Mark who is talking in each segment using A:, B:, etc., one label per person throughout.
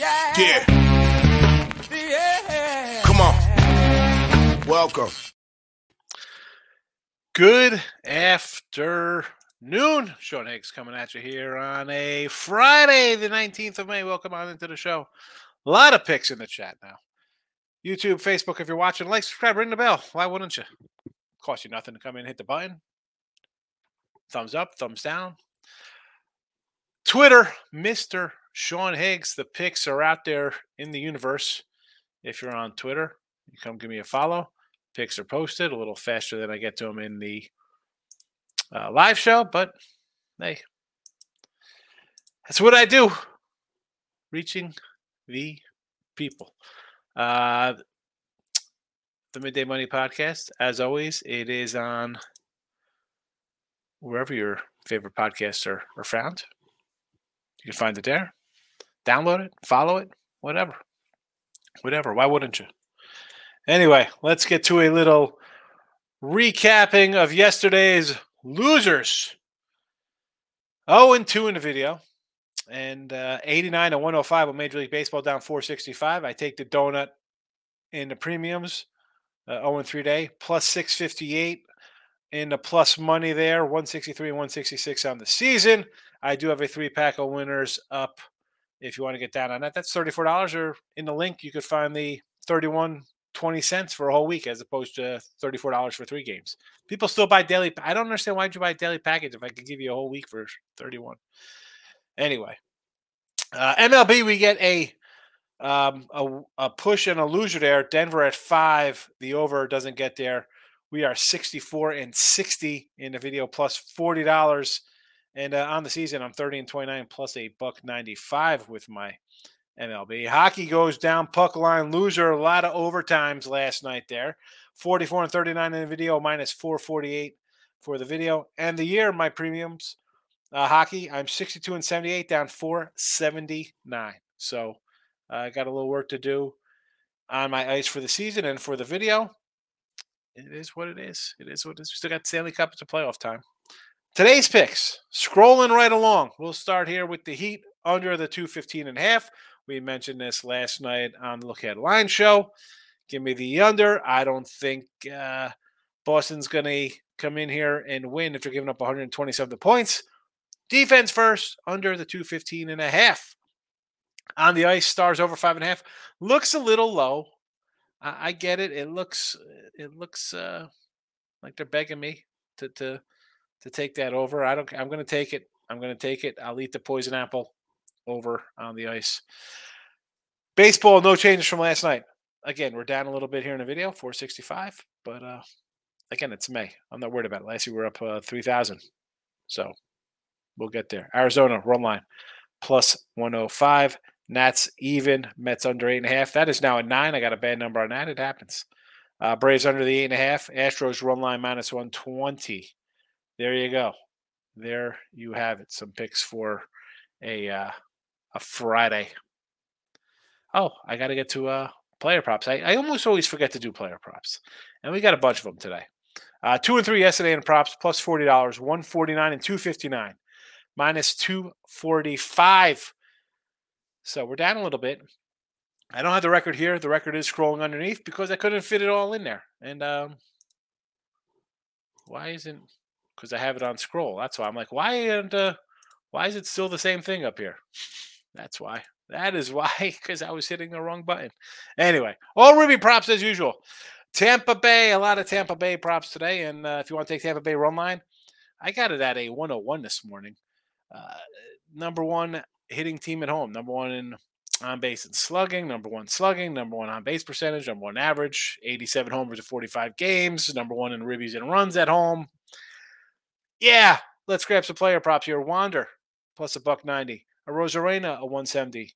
A: yeah.
B: Yeah.
A: Yeah.
B: Come on. Welcome.
C: Good afternoon. Sean Higgs coming at you here on a Friday, the 19th of May. Welcome on into the show. A lot of picks in the chat now. YouTube, Facebook, if you're watching, like, subscribe, ring the bell. Why wouldn't you? Cost you nothing to come in, and hit the button. Thumbs up, thumbs down. Twitter, Mr. Sean Higgs. The picks are out there in the universe. If you're on Twitter, you come give me a follow. Picks are posted a little faster than I get to them in the uh, live show, but hey, that's what I do. Reaching the people. Uh, the Midday Money Podcast, as always, it is on wherever your favorite podcasts are, are found. You can find it there. Download it, follow it, whatever. Whatever. Why wouldn't you? Anyway, let's get to a little recapping of yesterday's losers. 0 and 2 in the video. And uh, 89 to 105 on Major League Baseball down 465. I take the donut in the premiums. Uh, 0 and 3 day, plus 658 in the plus money there, 163 and 166 on the season. I do have a three pack of winners up if you want to get down on that. That's $34 or in the link you could find the 31 20 cents for a whole week as opposed to $34 for three games. People still buy daily I don't understand why you buy a daily package if I could give you a whole week for 31. Anyway, uh, MLB we get a um, a, a push and a loser there. Denver at 5, the over doesn't get there. We are 64 and 60 in the video plus $40 and uh, on the season, I'm 30 and 29 plus a buck 95 with my MLB. Hockey goes down, puck line loser. A lot of overtimes last night there. 44 and 39 in the video, minus 448 for the video. And the year, my premiums, uh, hockey, I'm 62 and 78, down 479. So I uh, got a little work to do on my ice for the season and for the video. It is what it is. It is what it is. We still got Stanley Cup. It's playoff time. Today's picks, scrolling right along. We'll start here with the Heat under the 215 and a half. We mentioned this last night on the Look Ahead Line show. Give me the under. I don't think uh, Boston's going to come in here and win if they're giving up 127 points. Defense first, under the 215 and a half. On the ice, stars over five and a half. Looks a little low. I, I get it. It looks it looks uh, like they're begging me to to to take that over. I don't. I'm going to take it. I'm going to take it. I'll eat the poison apple over on the ice. Baseball, no changes from last night. Again, we're down a little bit here in the video, 465. But uh, again, it's May. I'm not worried about it. Last year we were up uh, 3,000. So we'll get there. Arizona, run line, plus 105. Nats even. Mets under eight and a half. That is now a nine. I got a bad number on that. It happens. Uh, Braves under the eight and a half. Astros run line minus 120 there you go. There you have it. Some picks for a uh, a Friday. Oh, I got to get to uh, player props. I, I almost always forget to do player props, and we got a bunch of them today. Uh, two and three yesterday in props, plus forty dollars, one forty nine and two fifty nine, minus two forty five. So we're down a little bit. I don't have the record here. The record is scrolling underneath because I couldn't fit it all in there. And um, why isn't because I have it on scroll. That's why I'm like, why and uh, why is it still the same thing up here? That's why. That is why, because I was hitting the wrong button. Anyway, all ribby props as usual. Tampa Bay, a lot of Tampa Bay props today. And uh, if you want to take Tampa Bay run line, I got it at a 101 this morning. Uh, number one hitting team at home, number one in on base and slugging, number one slugging, number one on base percentage, number one average, 87 homers in 45 games, number one in ribbies and runs at home, yeah, let's grab some player props here. Wander plus a buck ninety. A Arozarena a one seventy.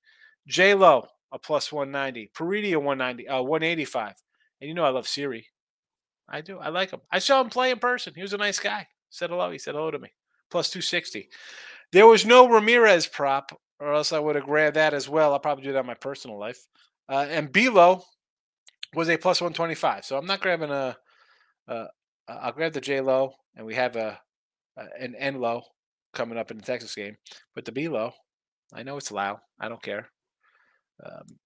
C: J Lo a plus one ninety. Paredes a one ninety. Uh, one eighty five. And you know I love Siri. I do. I like him. I saw him play in person. He was a nice guy. Said hello. He said hello to me. Plus two sixty. There was no Ramirez prop, or else I would have grabbed that as well. I'll probably do that in my personal life. Uh, and Bilo was a plus one twenty five. So I'm not grabbing a. I'll grab the J Lo, and we have a uh, an N low coming up in the Texas game. But the B low, I know it's low. I don't care. Um,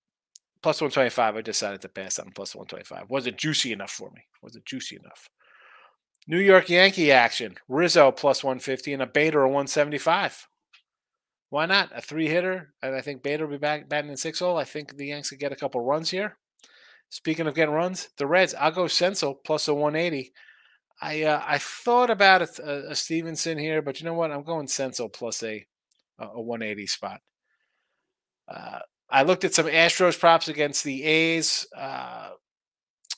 C: plus 125, I decided to pass on plus 125. Was it juicy enough for me. Was it juicy enough. New York Yankee action. Rizzo plus 150 and a Bader 175. Why not? A three hitter, and I think Bader will be back batting in six hole. I think the Yanks could get a couple runs here. Speaking of getting runs, the Reds, I'll go Senzel plus a 180. I uh, I thought about a, a, Stephenson here, but you know what? I'm going Senzel plus a a 180 spot. Uh, I looked at some Astros props against the A's. Uh,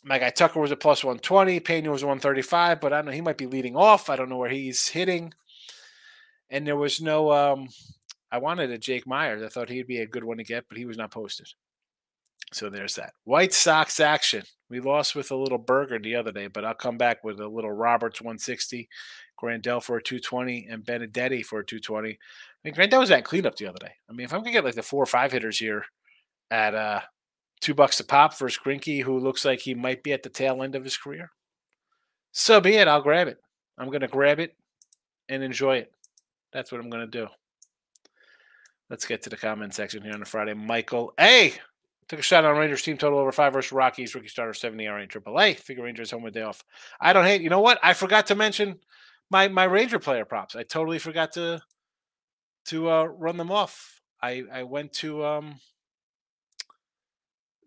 C: my guy Tucker was a plus 120. Pena was 135, but I don't know. He might be leading off. I don't know where he's hitting. And there was no um, I wanted a Jake Meyers. I thought he'd be a good one to get, but he was not posted. So there's that. White Sox action. We lost with a little burger the other day, but I'll come back with a little Roberts 160, Grandal for a 220, and Benintendi for a 220. I mean, Grandal was at cleanup the other day. I mean, if I'm gonna get like the four or five hitters here at uh two bucks a pop versus Greinke, who looks like he might be at the tail end of his career, so be it. I'll grab it. I'm gonna grab it and enjoy it. That's what I'm gonna do. Let's get to the comment section here on a Friday. Michael A. Took a shot on Rangers team total over five versus Rockies. Rookie starter 70 ERA in AAA. Figure Rangers home with day off. I don't hate. You know what? I forgot to mention my my Ranger player props. I totally forgot to to uh, run them off. I I went to um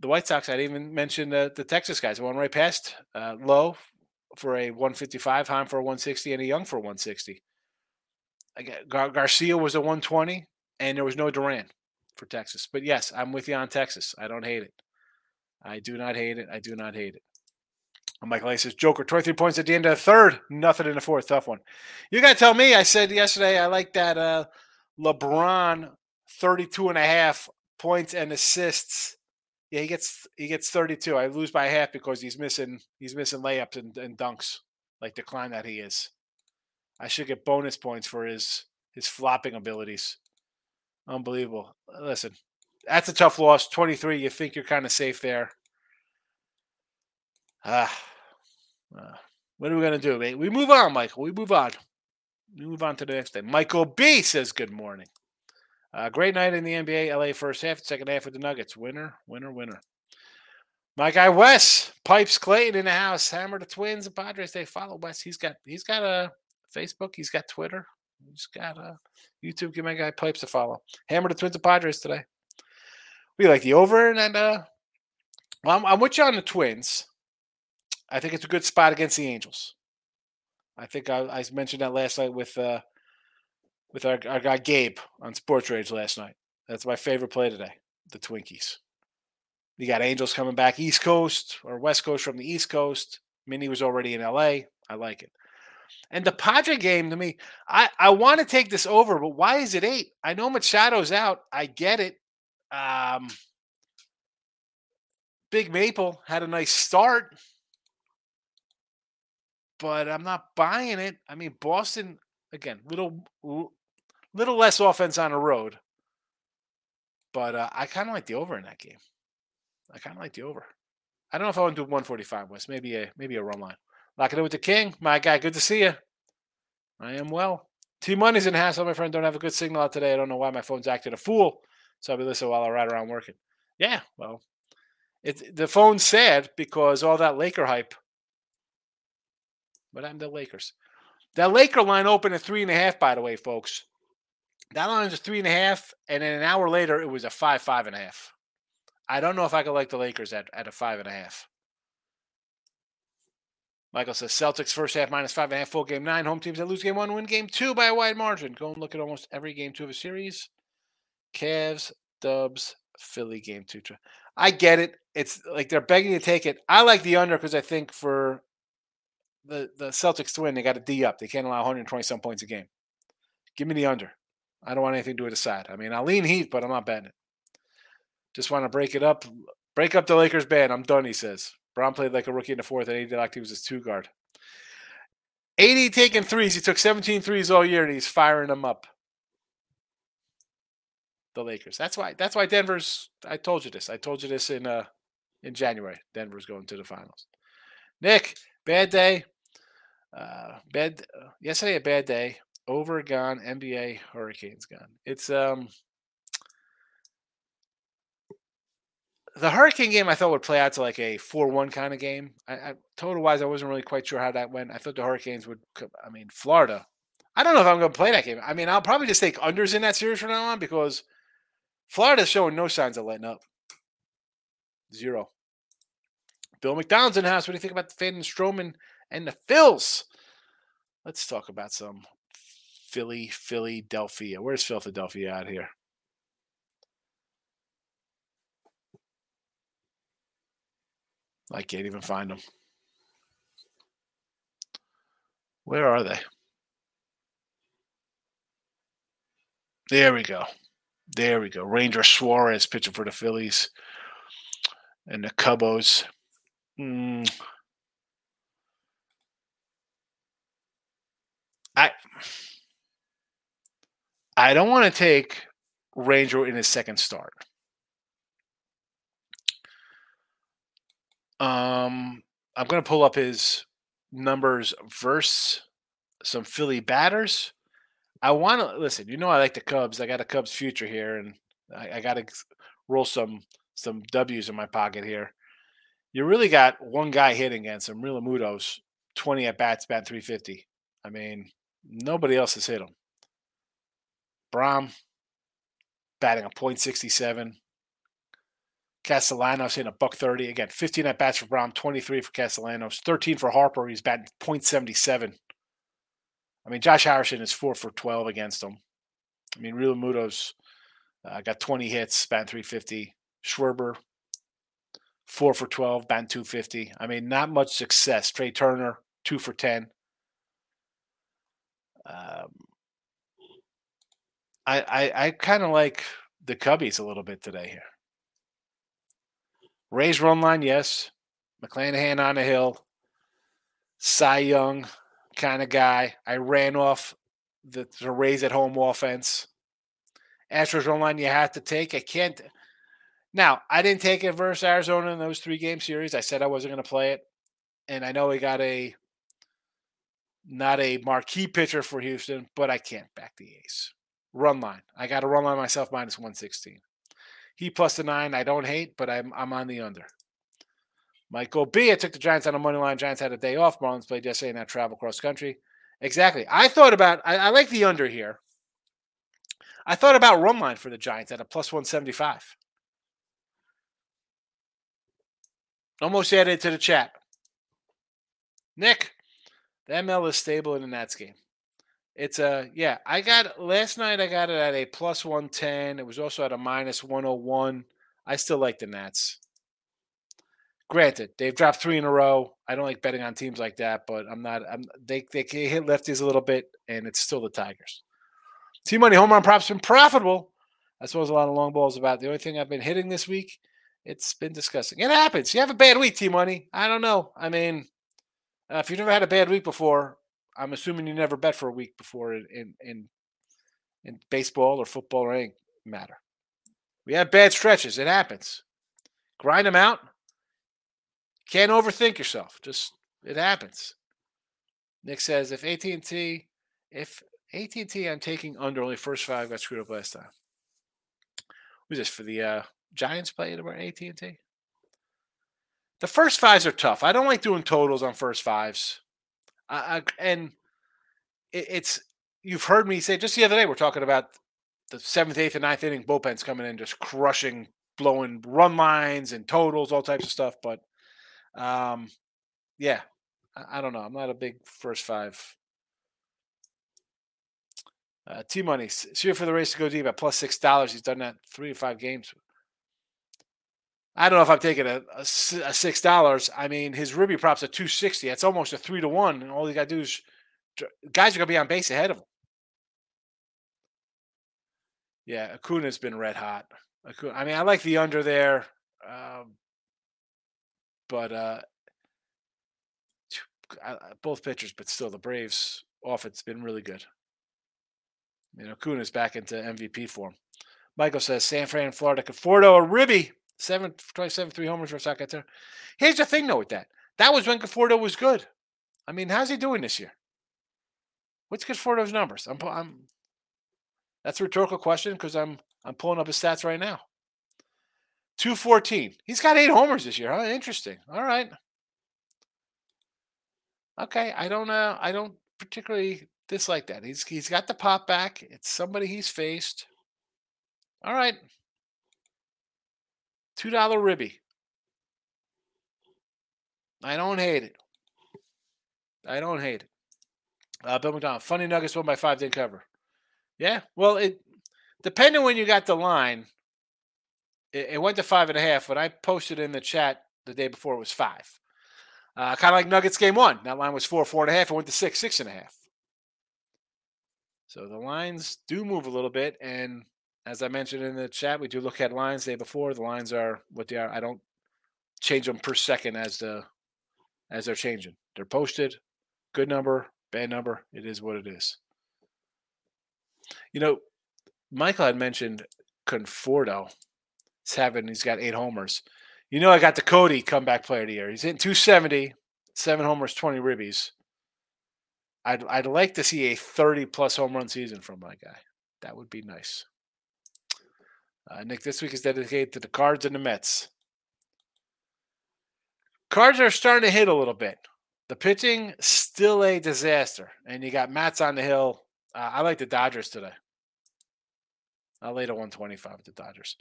C: the White Sox. I didn't even mention the, the Texas guys. I went right past uh, Lowe for a 155, Heim for a 160, and a Jung for a 160. I Gar- Garcia was a 120 and there was no Duran for Texas. But yes, I'm with you on Texas. I don't hate it. I do not hate it. I do not hate it. Michael A says, Joker, 23 points at the end of the third, nothing in the fourth. Tough one. You got to tell me. I said yesterday I like that uh, LeBron 32 and a half points and assists. Yeah, he gets he gets 32. I lose by half because he's missing he's missing layups and, and dunks like the clown that he is. I should get bonus points for his his flopping abilities. Unbelievable. Listen, that's a tough loss. 23, you think you're kind of safe there. Ah, uh, what are we going to do, mate? We move on, Michael. We move on. We move on to the next day. Michael B says, Good morning. Uh, great night in the NBA. LA first half, second half with the Nuggets. Winner, winner, winner. My guy Wes pipes Clayton in the house. Hammer the Twins and Padres. They follow Wes. He's got he's got a Facebook. He's got Twitter. He's got a YouTube. Give my guy Pipes a follow. Hammer the Twins of Padres today. We like the over and uh, well, I'm, I'm with you on the Twins. I think it's a good spot against the Angels. I think I, I mentioned that last night with uh, with our, our guy Gabe on Sports Rage last night. That's my favorite play today. The Twinkies. You got Angels coming back East Coast or West Coast from the East Coast. Minnie was already in LA. I like it. And the Padre game to me, I, I want to take this over, but why is it eight? I know Machado's out. I get it. Um, Big Maple had a nice start, but I'm not buying it. I mean, Boston again, little little less offense on the road, but uh, I kind of like the over in that game. I kind of like the over. I don't know if I want to do 145 West. Maybe a maybe a run line. Locking in with the king. My guy, good to see you. I am well. T Money's in hassle, my friend. Don't have a good signal out today. I don't know why my phone's acting a fool. So I'll be listening while I ride around working. Yeah, well, it, the phone's sad because all that Laker hype. But I'm the Lakers? That Laker line opened at three and a half, by the way, folks. That line was three and a half, and then an hour later, it was a five, five and a half. I don't know if I could like the Lakers at, at a five and a half. Michael says Celtics first half minus five and a half, full game nine. Home teams that lose game one win game two by a wide margin. Go and look at almost every game two of a series. Cavs, Dubs, Philly game two. I get it. It's like they're begging to take it. I like the under because I think for the the Celtics to win, they got to D up. They can't allow 120 some points a game. Give me the under. I don't want anything to do with the side. I mean, I'll lean Heat, but I'm not betting it. Just want to break it up. Break up the Lakers ban. I'm done, he says. Brown played like a rookie in the fourth, and like he was his two guard. AD taking threes. He took 17 threes all year, and he's firing them up. The Lakers. That's why. That's why Denver's. I told you this. I told you this in uh in January. Denver's going to the finals. Nick, bad day. Uh, bad. Uh, yesterday a bad day. Over gone. NBA Hurricanes gone. It's um the Hurricane game I thought would play out to like a four-one kind of game. I, I total wise, I wasn't really quite sure how that went. I thought the Hurricanes would. I mean, Florida. I don't know if I'm going to play that game. I mean, I'll probably just take unders in that series from now on because Florida's showing no signs of letting up. Zero. Bill McDonald's in the house. What do you think about the Fade and Stroman and the Phils? Let's talk about some Philly, Philadelphia. Where's Philadelphia out here? I can't even find them. Where are they? There we go. There we go. Ranger Suarez pitching for the Phillies and the Cubos. Mm. I I don't want to take Ranger in his second start. Um, I'm going to pull up his numbers versus some Philly batters. I want to listen. You know, I like the Cubs. I got a Cubs future here, and I, I got to roll some some W's in my pocket here. You really got one guy hitting against him, Realmuto's, 20 at bats, bat 350. I mean, nobody else has hit him. Bohm batting a .67. Castellanos hitting a buck 30. Again, 15 at bats for Bohm, 23 for Castellanos, 13 for Harper. He's batting .77. I mean, Josh Harrison is four for 12 against him. I mean, Realmuto's uh, got 20 hits, batting 350. Schwarber, four for 12, batting 250. I mean, not much success. Trea Turner, two for 10. Um, I I, I kind of like the Cubbies a little bit today here. Rays run line, yes. McClanahan on the hill. Cy Young kind of guy. I ran off the, the Rays at home offense. Astros run line, you have to take. I can't. Now, I didn't take it versus Arizona in those three game series. I said I wasn't going to play it. And I know we got a not a marquee pitcher for Houston, but I can't back the ace. Run line. I got a run line myself minus 116. He plus the nine. I don't hate, but I'm I'm on the under. Michael B. I took the Giants on a money line. Giants had a day off. Marlins played yesterday and now travel cross country. Exactly. I thought about I, I like the under here. I thought about run line for the Giants at a plus 175. Almost added to the chat. Nick, the ML is stable in the Nats game. It's a yeah. I got last night. I got it at a plus one ten. It was also at a minus one hundred one. I still like the Nats. Granted, they've dropped three in a row. I don't like betting on teams like that, but I'm not. I'm they they can hit lefties a little bit, and it's still the Tigers. T Money home run props been profitable. I suppose a lot of long balls about. The only thing I've been hitting this week, it's been disgusting. It happens. You have a bad week, T Money. I don't know. I mean, uh, if you've never had a bad week before, I'm assuming you never bet for a week before in in in, in baseball or football or any matter. We have bad stretches. It happens. Grind them out. Can't overthink yourself. Just it happens. Nick says if AT and T, if AT and T, I'm taking under only first five got screwed up last time. Who's this for the uh, Giants play about AT and T? The first fives are tough. I don't like doing totals on first fives. I, and it, it's you've heard me say just the other day we're talking about the seventh, eighth, and ninth inning bullpens coming in, just crushing, blowing run lines and totals, all types of stuff. But um, yeah, I, I don't know. I'm not a big first five. Uh, T Money, here for the race to go deep at plus six dollars. He's done that three to five games. I don't know if I'm taking a, a, a six dollars. I mean, his ribby props are two sixty. That's almost a three to one, and all you got to do is guys are gonna be on base ahead of him. Yeah, Acuna's been red hot. Acuna, I mean, I like the under there, um, but uh, both pitchers, but still the Braves offense been really good. You know, Acuna's back into MVP form. Michael says San Fran, Florida, Conforto, or Ribby. Seven, 27, three homers for a there. Here's the thing, though, with that. That was when Conforto was good. I mean, how's he doing this year? What's Conforto's numbers? I'm, I'm. That's a rhetorical question because I'm I'm pulling up his stats right now. 214. He's got eight homers this year, huh? Interesting. All right. Okay, I don't uh I don't particularly dislike that. He's he's got the pop back. It's somebody he's faced. All right. Two dollar ribby. I don't hate it. I don't hate it. Uh, Bill McDonald, funny Nuggets won by five, didn't cover. Yeah, well, it depending when you got the line, it, it went to five and a half. When I posted in the chat the day before, it was five. Uh, kind of like Nuggets game one. That line was four, four and a half. It went to six, six and a half. So the lines do move a little bit, and as I mentioned in the chat, we do look at lines day before. The lines are what they are. I don't change them per second as the as they're changing. They're posted. Good number, bad number. It is what it is. You know, Michael had mentioned Conforto. He's having he's got eight homers. You know, I got the Cody comeback player of the year. He's hitting 270, seven homers, 20 ribbies. I'd I'd like to see a 30 plus home run season from my guy. That would be nice. Uh, Nick, this week is dedicated to the Cards and the Mets. Cards are starting to hit a little bit. The pitching still a disaster, and you got Matz on the hill. Uh, I like the Dodgers today. I'll lay the 125 with the Dodgers.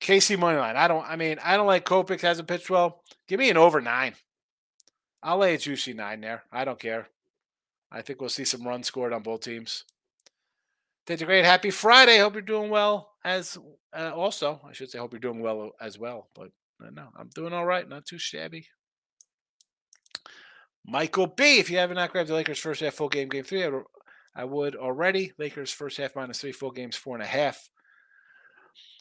C: Casey Moneyline. I don't. I mean, I don't like Kopech hasn't pitched well. Give me an over nine. I'll lay a juicy nine there. I don't care. I think we'll see some runs scored on both teams. Did a great. Happy Friday. Hope you're doing well. As uh, also, I should say, hope you're doing well as well. But uh, no, I'm doing all right. Not too shabby. Michael B. If you have not grabbed the Lakers first half full game, game three, I I would already. Lakers first half minus three, full games four and a half.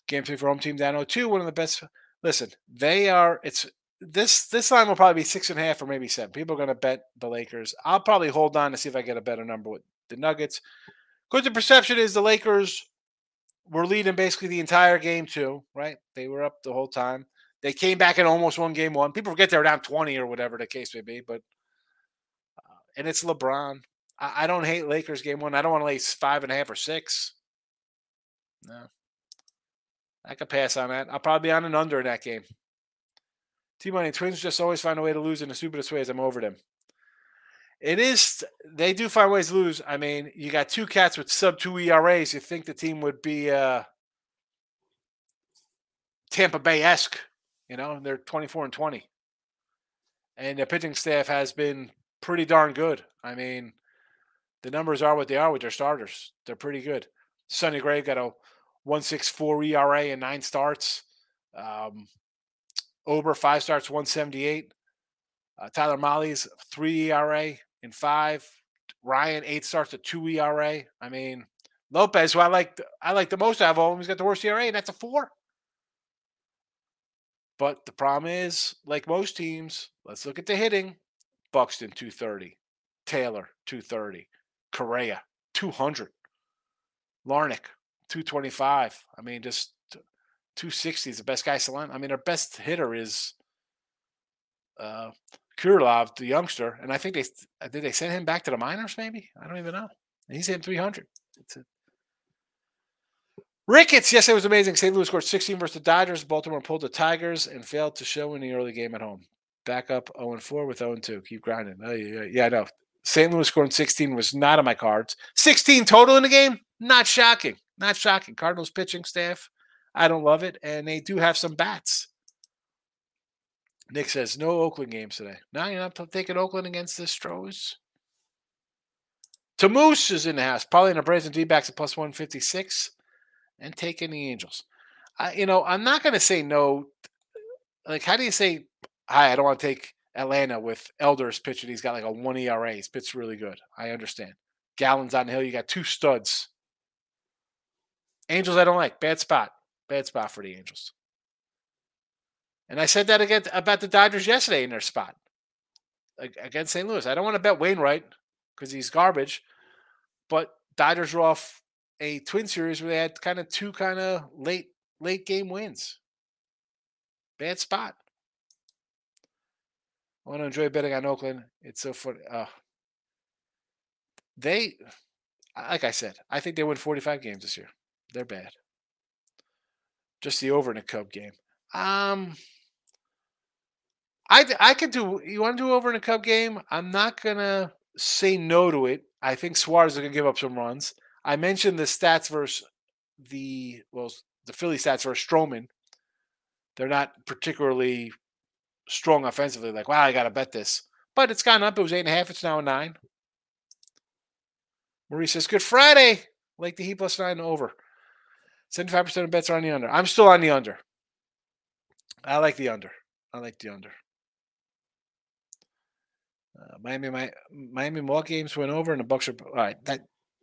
C: Game three for home team down 0-2. One of the best. Listen, they are. It's this this line will probably be six and a half or maybe seven. People are going to bet the Lakers. I'll probably hold on to see if I get a better number with the Nuggets. Because the perception is the Lakers were leading basically the entire game too, right? They were up the whole time. They came back and almost won game one. People forget they were down 20 or whatever the case may be, but uh, and it's LeBron. I, I, don't hate Lakers game one. I don't want to lay five and a half or six. No. I could pass on that. I'll probably be on an under in that game. T Money Twins just always find a way to lose in the stupidest ways. I'm over them. It is. They do find ways to lose. I mean, you got two cats with sub two ERAs. You think the team would be uh, Tampa Bay esque? You know, they're 24 and 20, and the pitching staff has been pretty darn good. I mean, the numbers are what they are with their starters. They're pretty good. Sonny Gray got a one six four ERA and nine starts. Um, Ober five starts, 178. Uh, Tyler Mahle's three ERA in five. Ryan eight starts at two ERA. I mean, Lopez, who I like, I like the most out of all of them, he's got the worst ERA, and that's a four. But the problem is, like most teams, let's look at the hitting. Buxton 230, Taylor 230, Correa 200, Larnach 225. I mean, just 260 is the best guy selling. I mean, our best hitter is uh Kirilloff, the youngster, and I think they uh, did they send him back to the minors. Maybe I don't even know. he's hitting 300. It's a, Ricketts, yes, it was amazing. St. Louis scored 16 versus the Dodgers. Baltimore pulled the Tigers and failed to show in the early game at home. Back up 0 4 with 0 2. Keep grinding. Oh, yeah, yeah, I know. St. Louis scoring 16 was not on my cards. 16 total in the game? Not shocking. Not shocking. Cardinals pitching staff, I don't love it. And they do have some bats. Nick says, no Oakland games today. Now you're not taking Oakland against the Stros. Tamoose is in the house, probably in a Braves and D-backs at plus 156 and taking the Angels. I, you know, I'm not going to say no. Like, how do you say, hi, I don't want to take Atlanta with Elders pitching. He's got like a one ERA. He's pitched really good. I understand. Gallen's on the hill. You got two studs. Angels, I don't like. Bad spot. Bad spot for the Angels. And I said that again about the Dodgers yesterday in their spot against St. Louis. I don't want to bet Wainwright because he's garbage, but Dodgers were off a twin series where they had kind of two kind of late late game wins. Bad spot. I want to enjoy betting on Oakland. It's so funny. Uh, they, like I said, I think they win 45 games this year. They're bad. Just the over in a Cub game. Um, I I could do. You want to do over in a Cub game? I'm not gonna say no to it. I think Suarez is gonna give up some runs. I mentioned the stats versus the well, the Philly stats versus Stroman. They're not particularly strong offensively. Like, wow, I got to bet this, but it's gone up. It was eight and a half. It's now a nine. Marie says, "Good Friday." Like the Heat plus nine over. Seventy-five percent of bets are on the under. I'm still on the under. I like the under. I like the under. Uh, Miami, my, Miami more games went over, and the Bucks are all right. That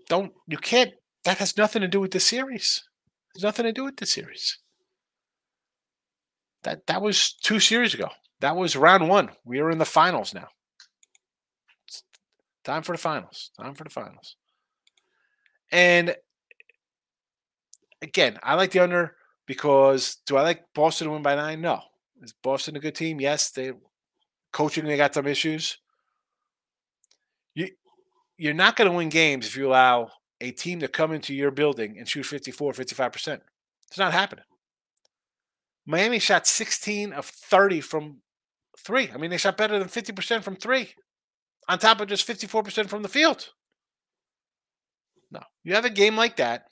C: don't you can't. That has nothing to do with the series. There's nothing to do with the series. That that was two series ago. That was round one. We are in the finals now. It's time for the finals. Time for the finals. And again, I like the under because do I like Boston to win by nine? No. Is Boston a good team? Yes. They coaching they got some issues. You you're not going to win games if you allow a team to come into your building and shoot 54, 55%. It's not happening. Miami shot 16 of 30 from three. I mean, they shot better than 50% from three, on top of just 54% from the field. No, you have a game like that.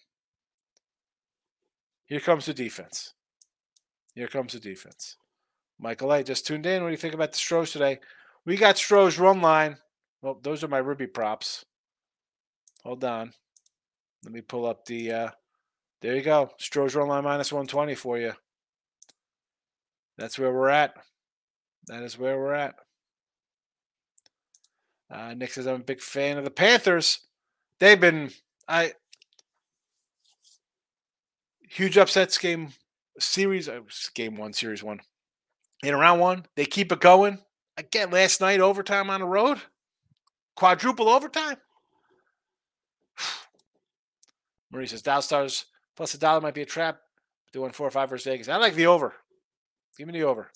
C: Here comes the defense. Here comes the defense. Michael A. just tuned in. What do you think about the Stros today? We got Stros run line. Well, those are my ribby props. Hold on. Let me pull up the. Uh, there you go. Stros run line minus 120 for you. That's where we're at. That is where we're at. Uh, Nick says I'm a big fan of the Panthers. They've been I huge upsets game series uh, game one series one in round one they keep it going again last night overtime on the road quadruple overtime marie says Dallas stars plus a dollar might be a trap doing four or five versus vegas i like the over give me the over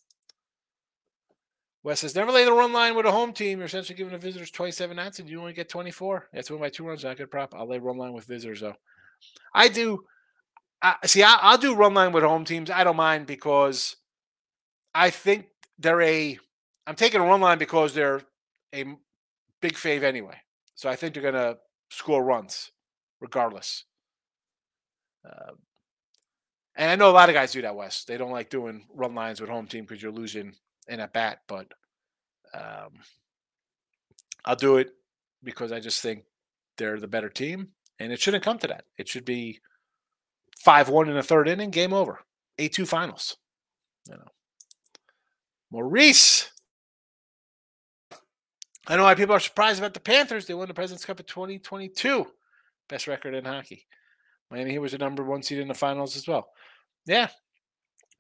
C: Wes says, never lay the run line with a home team. You're essentially giving the visitors 27 outs and you only get 24. That's one my two runs. Not good prop. I'll lay run line with visitors, though. I do. I, see, I, will do run line with home teams. I don't mind because I think they're a. I'm taking a run line because they're a big fave anyway. So I think they're going to score runs regardless. Uh, and I know a lot of guys do that, Wes. They don't like doing run lines with home team because you're losing in at bat, but um, I'll do it because I just think they're the better team, and it shouldn't come to that. It should be five one in the third inning, game over, A2 finals. You know, Maurice. I know why people are surprised about the Panthers. They won the President's Cup in 2022, best record in hockey. Miami Heat was the number one seed in the finals as well. Yeah,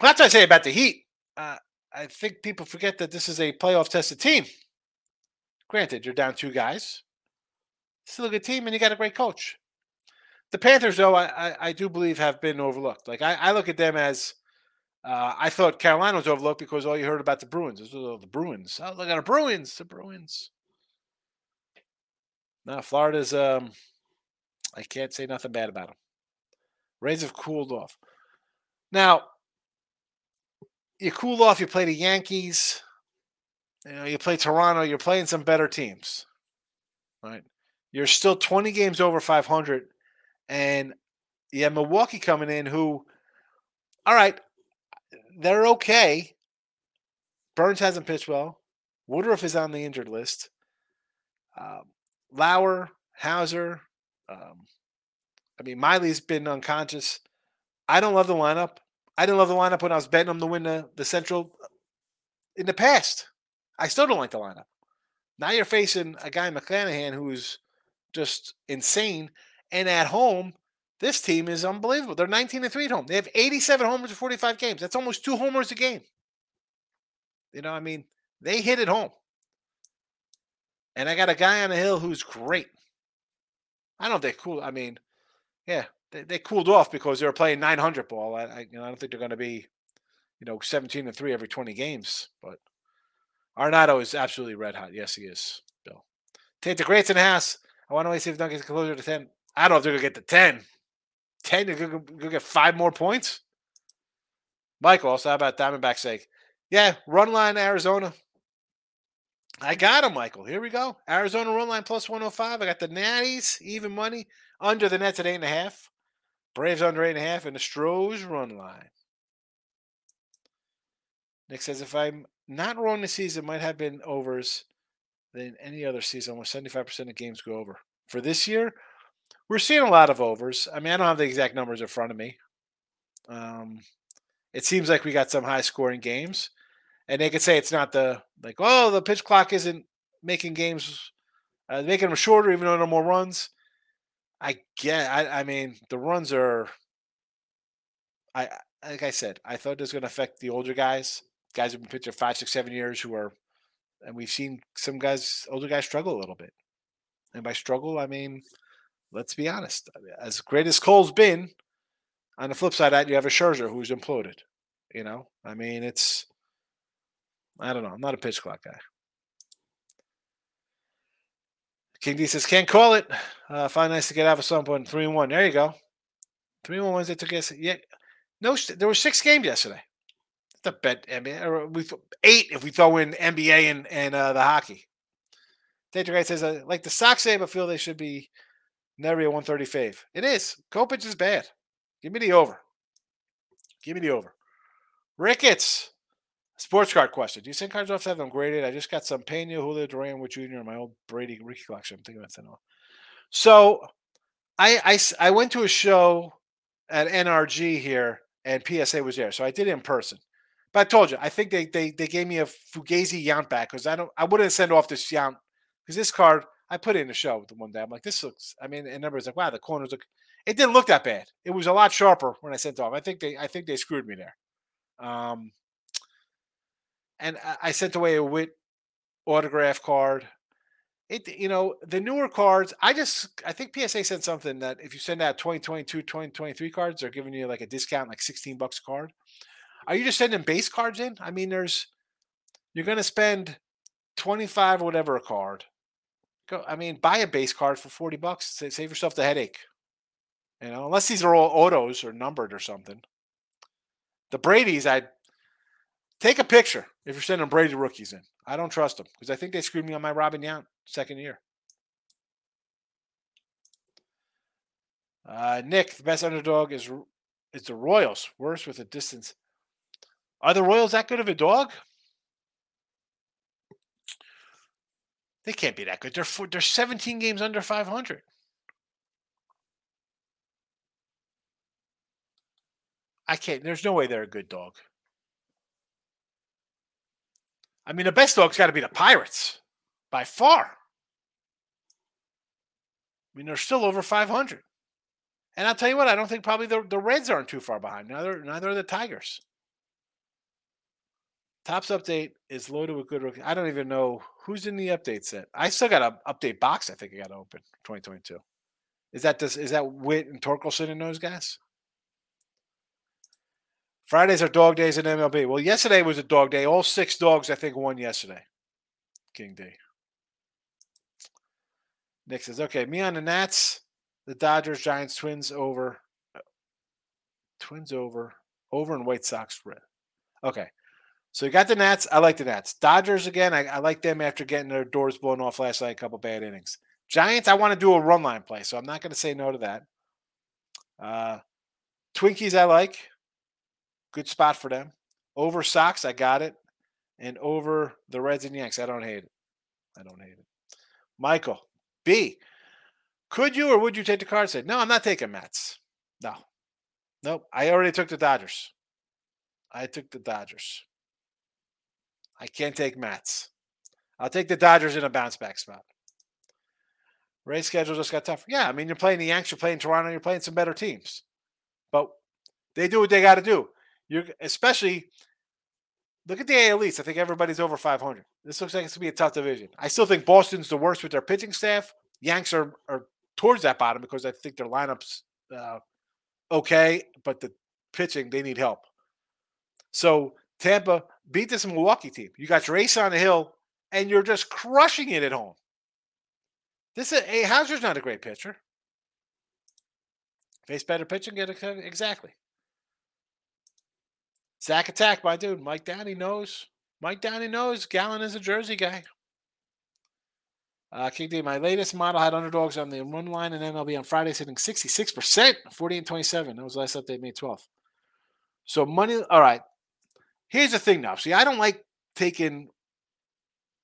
C: well, that's what I say about the Heat. Uh, I think people forget that this is a playoff tested team. Granted, you're down two guys. Still a good team, and you got a great coach. The Panthers, though, I, I, I do believe have been overlooked. Like I, I look at them as uh, I thought Carolina was overlooked because all you heard about the Bruins. was oh, the Bruins. Oh, look at the Bruins. The Bruins. No, Florida's. Um, I can't say nothing bad about them. Rays have cooled off. Now, you cool off. You play the Yankees. You know, you play Toronto. You're playing some better teams, right? You're still 20 games over 500, and you have Milwaukee coming in. Who, all right, they're okay. Burnes hasn't pitched well. Woodruff is on the injured list. Um, Lauer, Houser. Um, I mean, Miley's been unconscious. I don't love the lineup. I didn't love the lineup when I was betting them to win the, the Central uh, in the past. I still don't like the lineup. Now you're facing a guy McClanahan who's just insane, and at home, this team is unbelievable. They're 19 and three at home. They have 87 homers in 45 games. That's almost two homers a game. You know, I mean, they hit it home. And I got a guy on the hill who's great. I don't think they're cool. I mean, yeah, they, they cooled off because they were playing 900 ball. I, I, you know, I don't think they're going to be, you know, 17 and three every 20 games. But Arenado is absolutely red hot. Yes, he is. Bill, take the greats in the house. I want to see if Duncan gets closer to 10. I don't know if they're going to get to 10. 10, you're going to get five more points. Michael, also how about Diamondback's sake? Yeah, run line Arizona. I got him, Michael. Here we go. Arizona run line plus 105. I got the Natties, even money, under the Mets at eight and a half. Braves under eight and a half, and the Stros run line. Nick says if I'm not wrong this season, might have been overs than any other season. Almost 75% of games go over. For this year, we're seeing a lot of overs. I mean, I don't have the exact numbers in front of me. Um, it seems like we got some high scoring games, and they could say it's not the like, oh, the pitch clock isn't making games, uh, making them shorter, even though are more runs. I get. I, I mean, the runs are. I like I said, I thought it was going to affect the older guys, guys who've been pitching five, six, seven years, who are, and we've seen some guys, older guys, struggle a little bit. And by struggle, I mean, let's be honest. As great as Cole's been, on the flip side of that, you have a Scherzer who's imploded. You know, I mean, it's. I don't know. I'm not a pitch clock guy. King D says, can't call it. Uh, find nice to get out of some point. Three and one. There you go. Three and one Wednesday took us. Yeah. No, there were six games yesterday. The bet NBA or we eight if we throw in NBA and and uh, the hockey. Data guy says, uh, like the Sox say, but feel they should be never a 130 fave. It is. Kopech is bad. Give me the over. Give me the over. Ricketts. Sports card question. Do you send cards off to have them graded? I just got some Pena, Julio Duran with Jr. in my old Brady Ricky collection. I'm thinking about that. So I, I, I went to a show at NRG here and PSA was there. So I did it in person. But I told you, I think they they, they gave me a Fugazi Yount back because I don't I wouldn't send off this Yount because this card I put in the show with the one day. I'm like, this looks. I mean, and numbers like, wow, the corners look. It didn't look that bad. It was a lot sharper when I sent off. I think they I think they screwed me there. Um, and I sent away a Witt autograph card. It you know the newer cards. I just I think PSA said something that if you send out 2022, 2023 cards, they're giving you like a discount, like 16 bucks a card. Are you just sending base cards in? I mean, there's you're to spend 25 or whatever a card. Go. I mean, buy a base card for 40 bucks. Save yourself the headache. You know, unless these are all autos or numbered or something. The Brady's, I'd Take a picture if you're sending Brady rookies in. I don't trust them because I think they screwed me on my Robin Yount second year. Uh, Nick, the best underdog is is the Royals. Worse with a distance. Are the Royals that good of a dog? They can't be that good. They're four, they're 17 games under 500. I can't. There's no way they're a good dog. I mean, the best dog's got to be the Pirates by far. I mean, they're still over 500. And I'll tell you what, I don't think probably the, the Reds aren't too far behind. Neither, neither are the Tigers. Topps update is loaded with good rookies. I don't even know who's in the update set. I still got an update box. I think I got to open 2022. Is that this? Is that Witt and Torkelson and those guys? Fridays are dog days in MLB. Well, yesterday was a dog day. All six dogs, I think, won yesterday. King D. Nick says, okay, me on the Nats, the Dodgers, Giants, Twins over. Twins over. Over and White Sox red. Okay. So you got the Nats. I like the Nats. Dodgers again. I, I like them after getting their doors blown off last night. A couple bad innings. Giants. I want to do a run line play, so I'm not going to say no to that. Uh, Twinkies. I like. Good spot for them. Over Sox, I got it. And over the Reds and Yanks, I don't hate it. I don't hate it. Michael, B. Could you or would you take the card? Said, no, I'm not taking Mets. No. Nope. I already took the Dodgers. I took the Dodgers. I can't take Mets. I'll take the Dodgers in a bounce back spot. Race schedule just got tougher. Yeah, I mean, you're playing the Yanks, you're playing Toronto, you're playing some better teams. But they do what they got to do. You're especially look at the AL East. I think everybody's over 500. This looks like it's gonna be a tough division. I still think Boston's the worst with their pitching staff. Yanks are are towards that bottom because I think their lineups uh, okay, but the pitching they need help. So Tampa beat this Milwaukee team. You got your ace on the hill, and you're just crushing it at home. This is a Houser's not a great pitcher. Face better pitching, get exactly. Zach Attack, my dude. Mike Downey knows. Mike Downey knows Gallen is a Jersey guy. Uh, King D, my latest model had underdogs on the run line and MLB on Friday, sitting 66%, 40 and 27. That was last update, May 12th. So money, all right. Here's the thing now. See, I don't like taking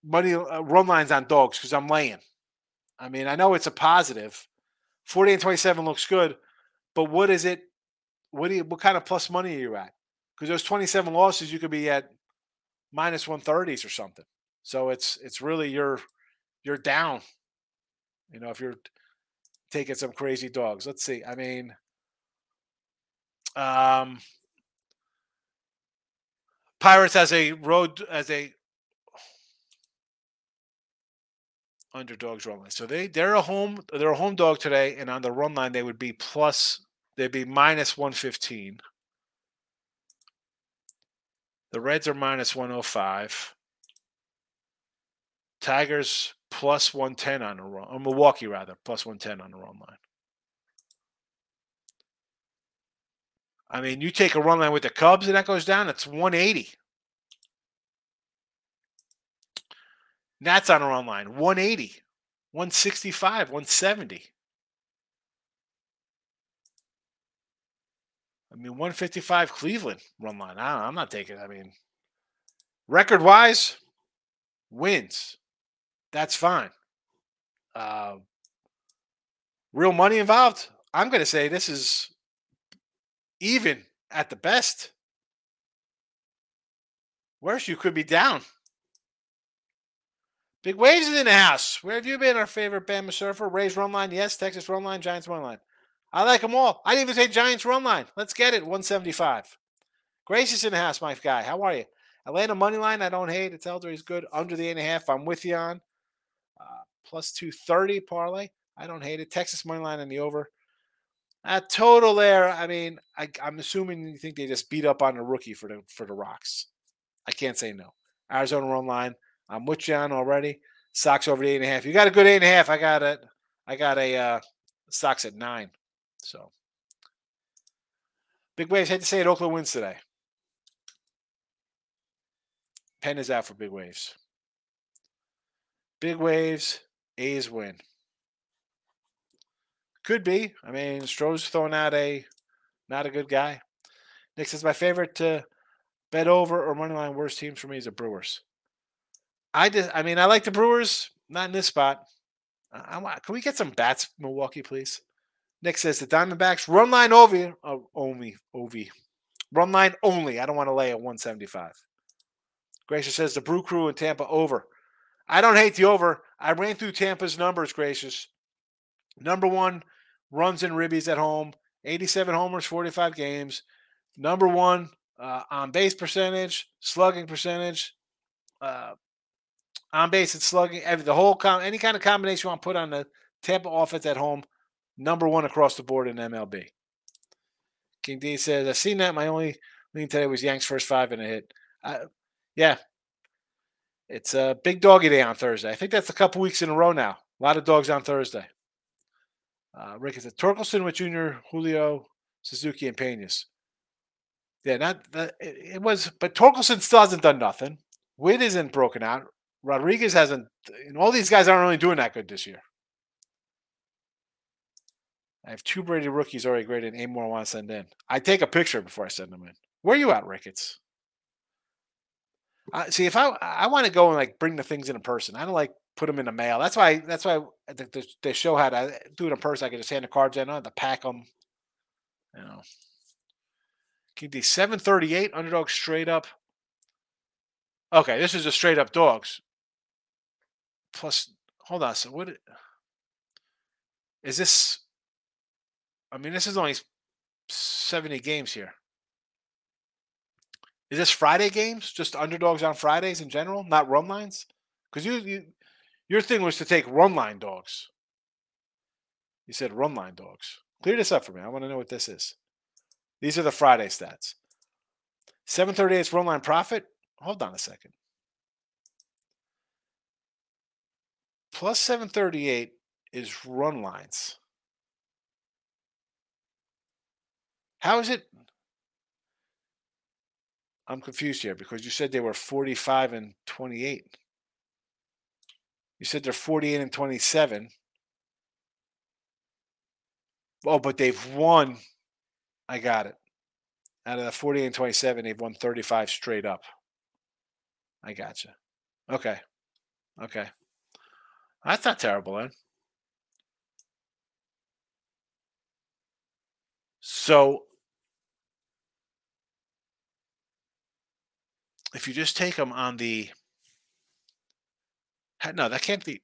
C: money uh, run lines on dogs because I'm laying. I mean, I know it's a positive. 40 and 27 looks good, but what is it? What do you, what kind of plus money are you at? Because those 27 losses, you could be at minus 130s or something. So it's it's really you're you're down. You know, if you're taking some crazy dogs. Let's see. I mean, um, Pirates as a road as a underdogs run line. So they they're a home they're a home dog today, and on the run line they would be plus they'd be minus one fifteen. The Reds are minus one hundred five. Tigers plus one ten on the run, or Milwaukee rather plus one ten on the run line. I mean, you take a run line with the Cubs and that goes down, it's 180. Nats on a run line, 180, 165, 170. I mean, 155 Cleveland run line. I am not taking. I mean, record wise, wins. That's fine. Uh, real money involved. I'm going to say this is even at the best. Worse, you could be down. Big Waves in the house. Where have you been, our favorite Bama surfer? Rays run line, yes. Texas run line, Giants run line. I like them all. I didn't even say Giants run line. Let's get it. 175. Grace is in the house, my guy. How are you? Atlanta money line, I don't hate. It's Elder. He's good. Under the eight and a half, I'm with you on. Uh, plus 230 parlay. I don't hate it. Texas money line and the over. A total there. I mean, I, am assuming you think they just beat up on the rookie for the for the rocks. I can't say no. Arizona run line. I'm with you on already. Sox over the eight and a half. You got a good eight and a half. I got it. I got a uh, Sox at nine. So big waves. Hate to say it. Oakland wins today. Pen is out for big waves. Big waves. A's win. Could be. I mean, Stros throwing out a not a good guy. Nick says my favorite to bet over or money line worst teams for me is the Brewers. I just, I mean, I like the Brewers, not in this spot. I, I, can we get some bats, Milwaukee, please? Nick says the Diamondbacks run line over, oh, only, Ovi, run line only. I don't want to lay at 175. Gracious says the Brew Crew in Tampa over. I don't hate the over. I ran through Tampa's numbers, Gracious. Number one, runs and ribbies at home, 87 homers, 45 games. Number one, uh, on base percentage, slugging percentage, uh, on base and slugging, every, the whole com- any kind of combination you want to put on the Tampa offense at home, number one across the board in MLB. King D says, I've seen that. My only lean today was Yanks first five and a hit. Uh, yeah. It's a big doggy day on Thursday. I think that's a couple weeks in a row now. A lot of dogs on Thursday. Uh, Rick is a Torkelson with Junior, Julio, Suzuki, and Peñas. Yeah, not it, it was, but Torkelson still hasn't done nothing. Witt isn't broken out. Rodriguez hasn't, and all these guys aren't really doing that good this year. I have two Brady rookies already graded. Eight more I want to send in. I take a picture before I send them in. Where are you at, Ricketts? Uh, see, if I I want to go and like bring the things in in person, I don't like put them in the mail. That's why that's why the, the, the show had I do it in person. I could just hand the cards in. I don't have to pack them. You know. Keep these seven thirty eight underdog straight up. Okay, this is a straight up dogs plus hold on so what is this i mean this is only 70 games here. Is this friday games? Just underdogs on fridays in general not run lines? Because you, you your thing was to take run line dogs. You said run line dogs. Clear this up for me. I want to know what this is. These are the friday stats. 738 run line profit? Hold on a second. Plus 738 is run lines. How is it? I'm confused here because you said they were 45 and 28. You said they're 48 and 27. Oh, but they've won. I got it. Out of the 48 and 27, they've won 35 straight up. I gotcha. Okay. Okay. That's not terrible, then. So if you just take them on the no, that can't be.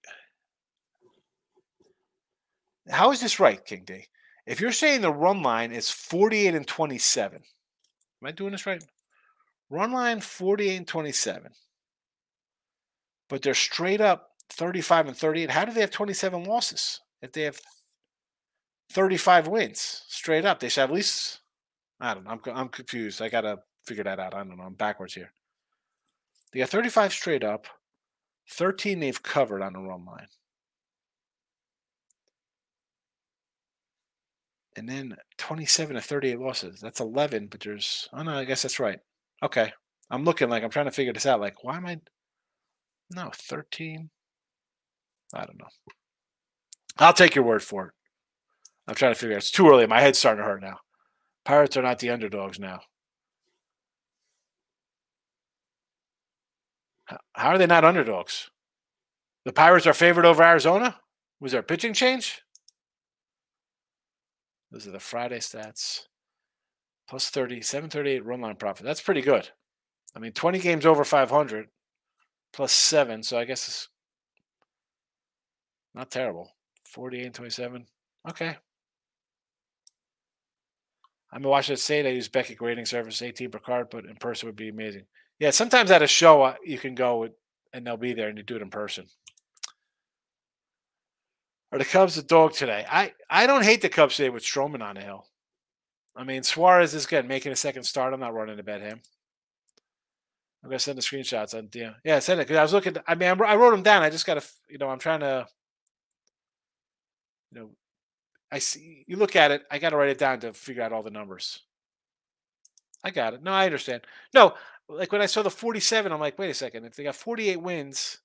C: How is this right, King D? If you're saying the run line is 48 and 27, am I doing this right? Run line 48 and 27, but they're straight up 35 and 38. How do they have 27 losses if they have 35 wins straight up? They should have at least. I don't know. I'm, I'm confused. I got to figure that out. I don't know. I'm backwards here. They got 35 straight up, 13 they've covered on the run line. And then 27 to 38 losses. That's 11, but there's, oh no, I guess that's right. Okay. I'm looking like I'm trying to figure this out. Like, why am I, no, 13. I don't know. I'll take your word for it. I'm trying to figure out. It's too early. My head's starting to hurt now. Pirates are not the underdogs now. How are they not underdogs? The Pirates are favored over Arizona? Was there a pitching change? Those are the Friday stats. Plus 30, 738 run line profit. That's pretty good. I mean, 20 games over 500 plus seven. So I guess it's not terrible. 48 and 27. Okay. I'm watching it say they use Beckett grading service 18 per card, but in person would be amazing. Yeah, sometimes at a show uh, you can go and they'll be there and you do it in person. Are the Cubs the dog today? I, I don't hate the Cubs today with Stroman on the hill. I mean, Suarez is good, making a second start. I'm not running to bet him. I'm gonna send the screenshots on yeah, yeah, send it because I was looking. I mean, I wrote them down. I just gotta, you know, I'm trying to, you know, I see. You look at it. I got to write it down to figure out all the numbers. I got it. No, I understand. No, like when I saw the 47, I'm like, wait a second. If they got 48 wins,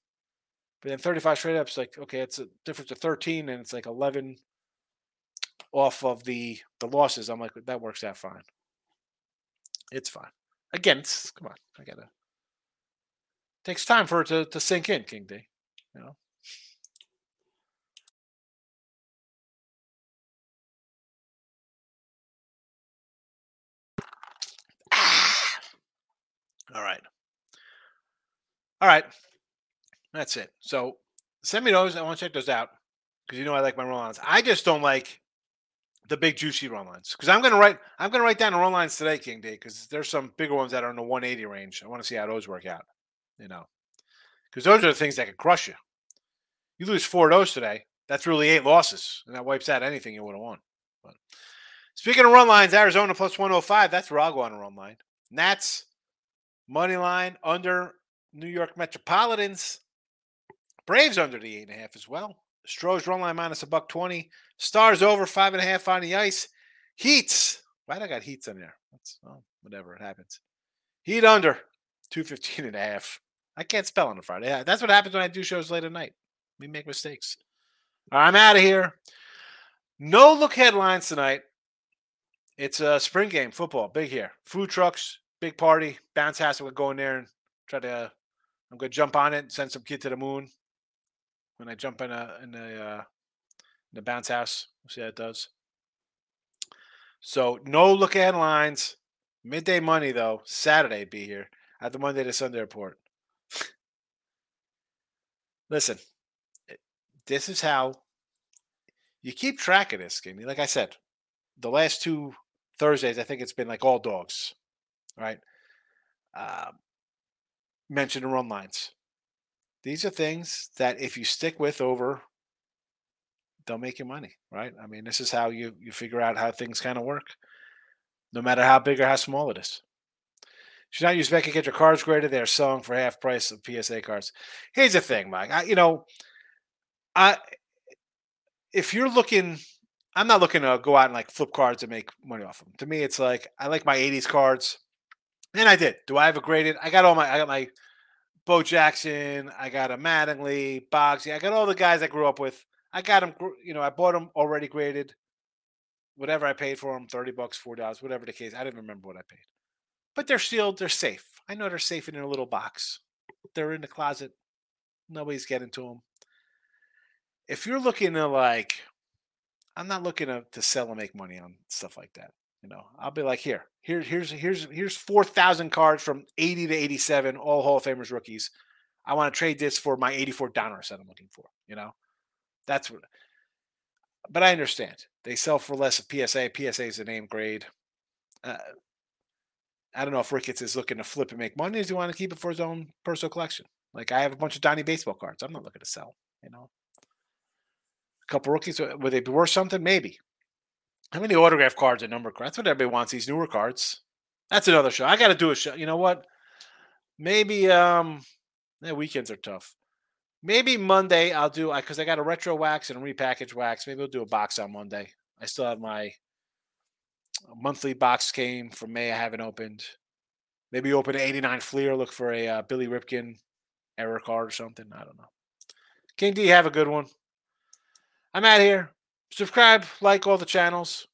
C: but then 35 straight ups, like, okay, it's a difference of 13 and it's like 11 off of the the losses. I'm like, that works out fine. It's fine. Again, it's, come on. I gotta takes time for it to, to sink in, King D. You know. All right. All right. That's it. So send me those. I want to check those out because you know I like my run lines. I just don't like the big juicy run lines because I'm gonna write I'm gonna write down the run lines today, King D, because there's some bigger ones that are in the 180 range. I want to see how those work out. You know, because those are the things that can crush you. You lose four of those today. That's really eight losses, and that wipes out anything you would have won. But speaking of run lines, Arizona plus 105. That's where I'll go on a run line. Nats Money line under New York Metropolitans. Braves under the eight and a half as well. Stros run line minus a buck twenty. Stars over five and a half on the ice. Heats. Why'd I got heats on there? That's well, whatever it happens. Heat under 215 and a half. I can't spell on a Friday. That's what happens when I do shows late at night. We make mistakes. I'm out of here. No look headlines tonight. It's a spring game, football, big here. Food trucks, big party, bounce house. I'm gonna go in there and try to. I'm gonna jump on it and send some kid to the moon. When I jump in a in the uh, in the bounce house, we'll see how it does. So no look at lines. Midday money though. Saturday be here at the Monday to Sunday report. Listen, eh, this is how you keep track of this, Skinny. Like I said, the last two Thursdays, I think it's been like all dogs right? Uh, mention the run lines. These are things that if you stick with over, they'll make you money, right? I mean, this is how you you figure out how things kind of work, no matter how big or how small it is. Should not use Becky get your cards graded. They're selling for half price of PSA cards. Here's the thing, Mike. I, you know, I if you're looking, I'm not looking to go out and like flip cards and make money off them. To me, it's like I like my 80s cards. And I did. Do I have a graded? I got all my. I got my Bo Jackson. I got a Mattingly, Bogsy. I got all the guys I grew up with. I got them. You know, I bought them already graded. Whatever I paid for them, thirty bucks, four dollars, whatever the case. I didn't remember what I paid, but they're sealed. They're safe. I know they're safe in a little box. They're in the closet. Nobody's getting to them. If you're looking to like, I'm not looking to, to sell and make money on stuff like that. You know, I'll be like, here, here, here's here's here's four thousand cards from eighty to eighty-seven, all Hall of Famers rookies. I want to trade this for my eighty-four Donruss that I'm looking for. You know, that's what. But I understand they sell for less of PSA. PSA is the name grade. Uh, I don't know if Ricketts is looking to flip and make money. Does he want to keep it for his own personal collection? Like I have a bunch of Donnie baseball cards. I'm not looking to sell. You know, a couple rookies. Uh, would they be worth something? Maybe. How many autograph cards and number cards? That's what everybody wants. These newer cards. That's another show. I got to do a show. You know what? Maybe um, yeah, weekends are tough. Maybe Monday I'll do I because I got a retro wax and a repackaged wax. Maybe I'll do a box on Monday. I still have my monthly box came from May. I haven't opened. Maybe open an 89 Fleer, look for a uh, Billy Ripken error card or something. I don't know. King D, have a good one. I'm out here subscribe, like all the channels.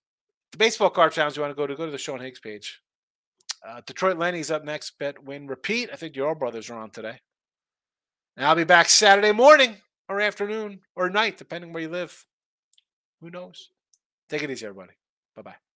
C: The baseball card channels you want to go to, go to the Sean Higgs page. Uh, Detroit Lenny's up next. Bet, win, repeat. I think your brothers are on today. And I'll be back Saturday morning or afternoon or night, depending where you live. Who knows? Take it easy, everybody. Bye bye.